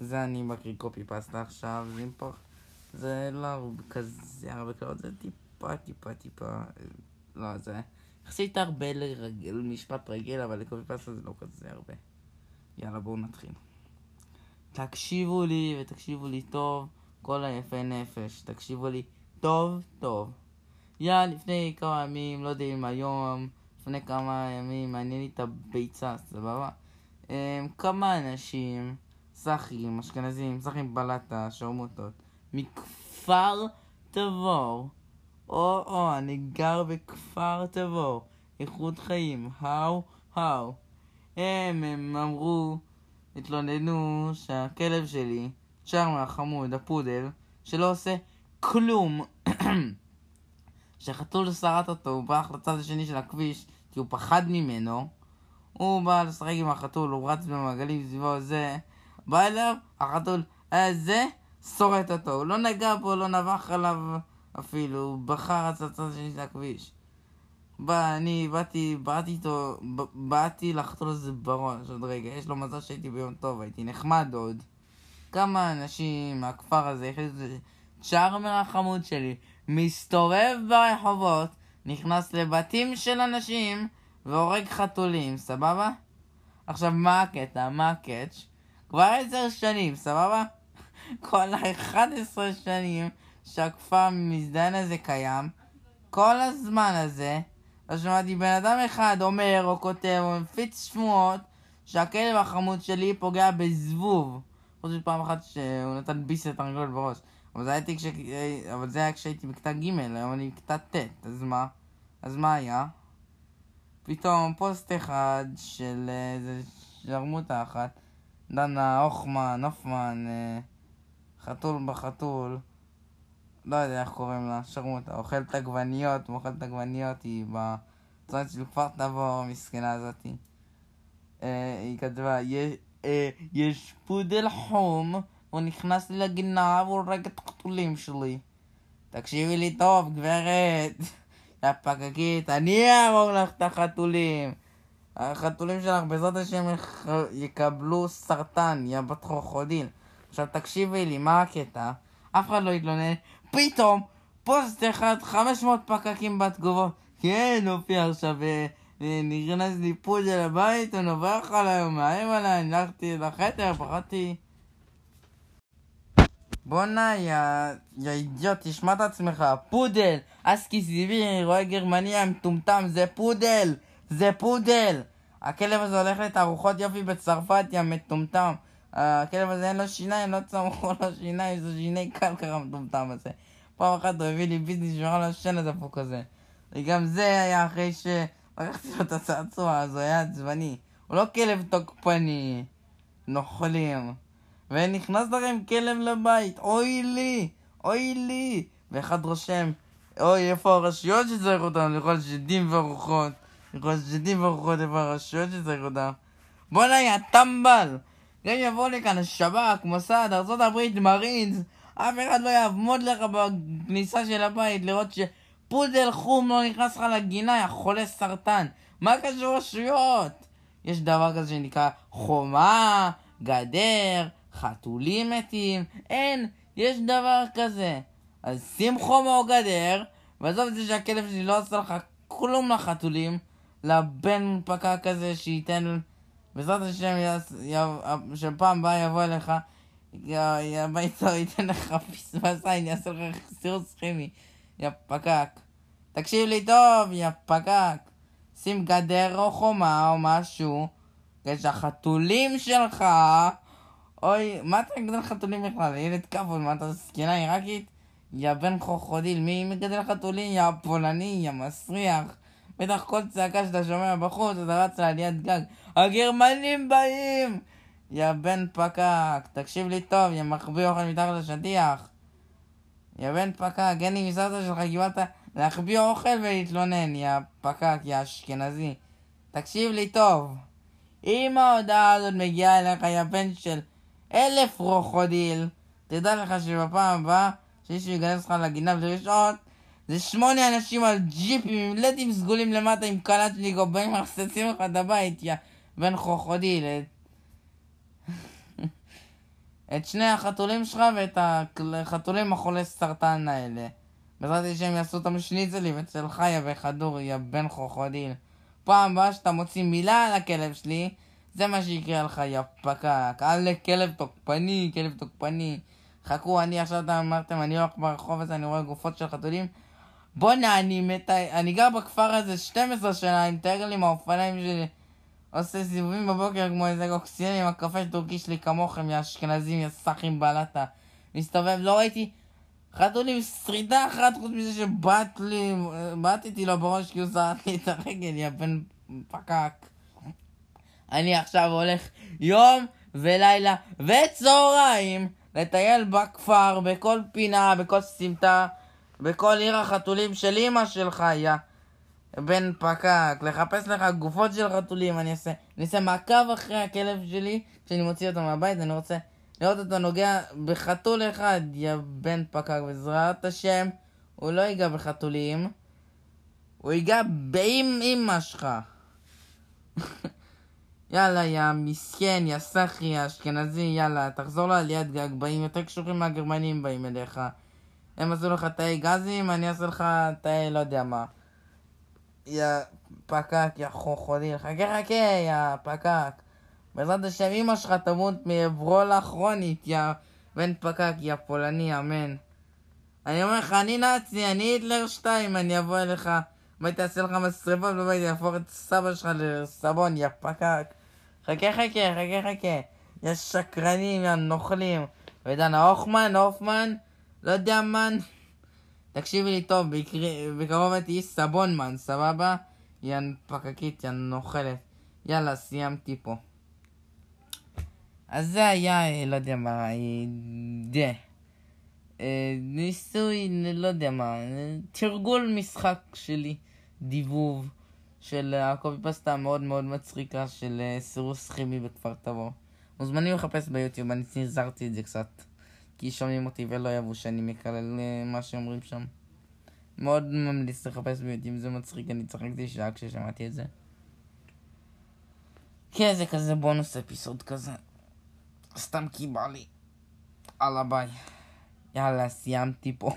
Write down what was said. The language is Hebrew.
זה אני מקריא קופי פסטה עכשיו, זה פה... זה לא כזה הרבה קלות, זה טיפה טיפה טיפה... לא, זה יחסית הרבה לרגל, משפט רגיל, אבל לקופי פסטה זה לא כזה הרבה. יאללה, בואו נתחיל. תקשיבו לי, ותקשיבו לי טוב, כל היפי נפש, תקשיבו לי טוב, טוב. יא, לפני כמה ימים, לא יודע אם היום, לפני כמה ימים, מעניין לי את הביצה, סבבה? Um, כמה אנשים, סאחים, אשכנזים, סאחים בלטה, שרמוטות, מכפר תבור, או, או, אני גר בכפר תבור, איכות חיים, האו, האו. הם, הם אמרו, התלוננו שהכלב שלי, צ'רמה החמוד, הפודל, שלא עושה כלום, שהחתול שרט אותו, הוא ברח לצד השני של הכביש כי הוא פחד ממנו, הוא בא לשחק עם החתול, הוא רץ במעגלים סביבו זה, בא אליו, החתול, אה, זה, שורט אותו, הוא לא נגע בו, לא נבח עליו אפילו, הוא בחר לצד השני של הכביש. בא, אני באתי, באתי איתו, באתי לחתול לזה בראש עוד רגע, יש לו מזל שהייתי ביום טוב, הייתי נחמד עוד. כמה אנשים מהכפר הזה החליטו צ'ארמר החמוד שלי מסתובב ברחובות, נכנס לבתים של אנשים והורג חתולים, סבבה? עכשיו, מה הקטע? מה הקאץ'? כבר עשר שנים, סבבה? כל ה-11 שנים שהכפר המזדיין הזה קיים, כל הזמן הזה, לא שמעתי בן אדם אחד אומר או כותב או מפיץ שמועות שהכלב החמוד שלי פוגע בזבוב. חוץ מפעם אחת שהוא נתן ביס לתרנגולת בראש. אבל זה, כש... אבל זה היה כשהייתי בכיתה ג', היום אני בכיתה ט', אז מה? אז מה היה? פתאום פוסט אחד של איזה שרמוטה אחת, דנה הוכמן, הופמן, אה, חתול בחתול, לא יודע איך קוראים לה, שרמוטה, אוכלת עגבניות, אוכלת עגבניות, היא בצומת של כפר תבור, המסכנה הזאתי. אה, היא כתבה, אה, יש פודל חום, הוא נכנס לי לגינה והוא הורג את החתולים שלי. תקשיבי לי טוב, גברת. יא פקקית, אני אהרוג לך את החתולים. החתולים שלך בעזרת השם יקבלו סרטן, יא בת חוכודיל. עכשיו תקשיבי לי, מה הקטע? אף אחד לא יתלונן. פתאום, פוסט אחד, 500 פקקים בתגובות. כן, הופיע עכשיו, אה, נכנס לי פודל לבית, הוא נובח עליי, הוא מאיים עליי, אני הלכתי לחדר, פחדתי. בואנה, יא אידיוט, תשמע את עצמך, פודל! אסקי סיבי, רואה גרמניה מטומטם, זה פודל! זה פודל! הכלב הזה הולך לתערוכות יופי בצרפת, יא מטומטם. הכלב הזה אין לו שיניים, לא צמחו לו שיניים, זה שיני קלקר המטומטם הזה. פעם אחת הוא הביא לי ביזנס שמירה לו שן הדפוק הזה. וגם זה היה אחרי שלקחתי לו את הצעצוע, אז הוא היה עצבני. הוא לא כלב תוקפני. נוכלים. ונכנס לכם כלב לבית, אוי לי, אוי לי. ואחד רושם, אוי, איפה הרשויות שצריך אותם? לאכול שדים ורוחות. לאכול שדים ורוחות, איפה הרשויות שצריך אותם? בוא'נה, יא טמבל! גם יבוא לכאן השב"כ, מוסד, ארה"ב, מרינס, אף אחד לא יעמוד לך בכניסה של הבית לראות שפודל חום לא נכנס לך לגינה, יא חולה סרטן. מה קשור רשויות? יש דבר כזה שנקרא חומה, גדר, חתולים מתים, אין, יש דבר כזה. אז שים חומה או גדר, ועזוב את זה שהכלב שלי לא עשה לך כלום לחתולים, לבן פקע כזה שייתן, בעזרת השם, שפעם הבאה יבוא אליך, הביתה ייתן לך פספסה, אני אעשה לך סירוס כימי, יא פקק. תקשיב לי טוב, יא פקק. שים גדר או חומה או משהו, כדי שהחתולים שלך אוי, מה אתה מגדל חתולים בכלל? ילד כבוד, מה אתה זקנה עיראקית? יא בן חוכודיל, מי מגדל חתולים? יא פולני, יא מסריח. בטח כל צעקה שאתה שומע בחוץ, אתה רץ לעליית גג. הגרמנים באים! יא בן פקק, תקשיב לי טוב, יא מחביא אוכל מתחת לשטיח. יא בן פקק, גני מסבתא שלך קיבלת להחביא אוכל ולהתלונן, יא פקק, יא אשכנזי. תקשיב לי טוב. אם ההודעה הזאת מגיעה אליך, יא בן של... אלף רוכודיל. תדע לך שבפעם הבאה שמישהו ייכנס לך לגינה ודרישות זה שמונה אנשים על ג'יפים עם לדים סגולים למטה עם קלצ'ניקו באים מחססים לך את הבית יא בן חוכודיל את שני החתולים שלך ואת החתולים החולי סרטן האלה. בעזרת השם יעשו אותם שניצלים אצל חיה וכדור, יא בן חוכודיל. פעם הבאה שאתה מוציא מילה על הכלב שלי, זה מה שיקרה לך, יא פקק. אל כלב תוקפני, כלב תוקפני. חכו, אני עכשיו, אתם אמרתם, אני הולך ברחוב הזה, אני רואה גופות של חתולים. בואנה, אני מת... אני גר בכפר הזה 12 שנה, אני מתאר לי מהאופניים שלי. עושה סיבובים בבוקר כמו איזה קוקסיון עם הקפה שטורקי שלי כמוכם, יא אשכנזים, יא סאחים בלטה. מסתובב, לא ראיתי חתולים שרידה אחת חוץ מזה שבאת לי, בעטתי לו בראש כי הוא זרק לי את הרגל, יא בן פקק. אני עכשיו הולך יום ולילה וצהריים לטייל בכפר, בכל פינה, בכל סמטה, בכל עיר החתולים של אמא שלך, יא בן פקק, לחפש לך גופות של חתולים, אני אעשה, אני אעשה מעקב אחרי הכלב שלי, כשאני מוציא אותו מהבית, אני רוצה לראות אותו נוגע בחתול אחד, יא בן פקק, בעזרת השם, הוא לא ייגע בחתולים, הוא ייגע באם אמא שלך. יאללה, יא מסכן, יא סחי, יא אשכנזי, יאללה, תחזור לעליית גג, באים יותר קשוחים מהגרמנים באים אליך. הם עשו לך תאי גזים, אני אעשה לך תאי לא יודע מה. יא פקק, יא חוכולי, חכה חכה, יא פקק. בעזרת השם, אמא שלך תמות מעברולה כרונית, יא בן פקק, יא פולני, אמן. אני אומר לך, אני נאצי, אני היטלר 2, אני אבוא אליך, והייתי אעשה לך משרפות בבית, יהפוך את סבא שלך לסבון, יא פקק. חכה חכה, חכה חכה. יש שקרנים, יא נוכלים. ודנה הוכמן, הופמן, לא יודע מן. תקשיבי לי טוב, בקרוב את תהיי סבונמן, סבבה? יא פקקית, יא נוכלת. יאללה, סיימתי פה. אז זה היה, לא יודע מה, דה. ניסוי, לא יודע מה, תרגול משחק שלי, דיבוב. של הקובי פסטה המאוד מאוד מצחיקה של אה, סירוס כימי בכפר תבור. מוזמנים לחפש ביוטיוב, אני נזהרתי את זה קצת. כי שומעים אותי ולא יאהבו שאני מקלל אה, מה שאומרים שם. מאוד ממליץ לחפש ביוטיוב, זה מצחיק, אני צחקתי שעה כששמעתי את זה. כן, זה כזה בונוס אפיסוד כזה. סתם כי בא לי. יאללה ביי. יאללה, סיימתי פה.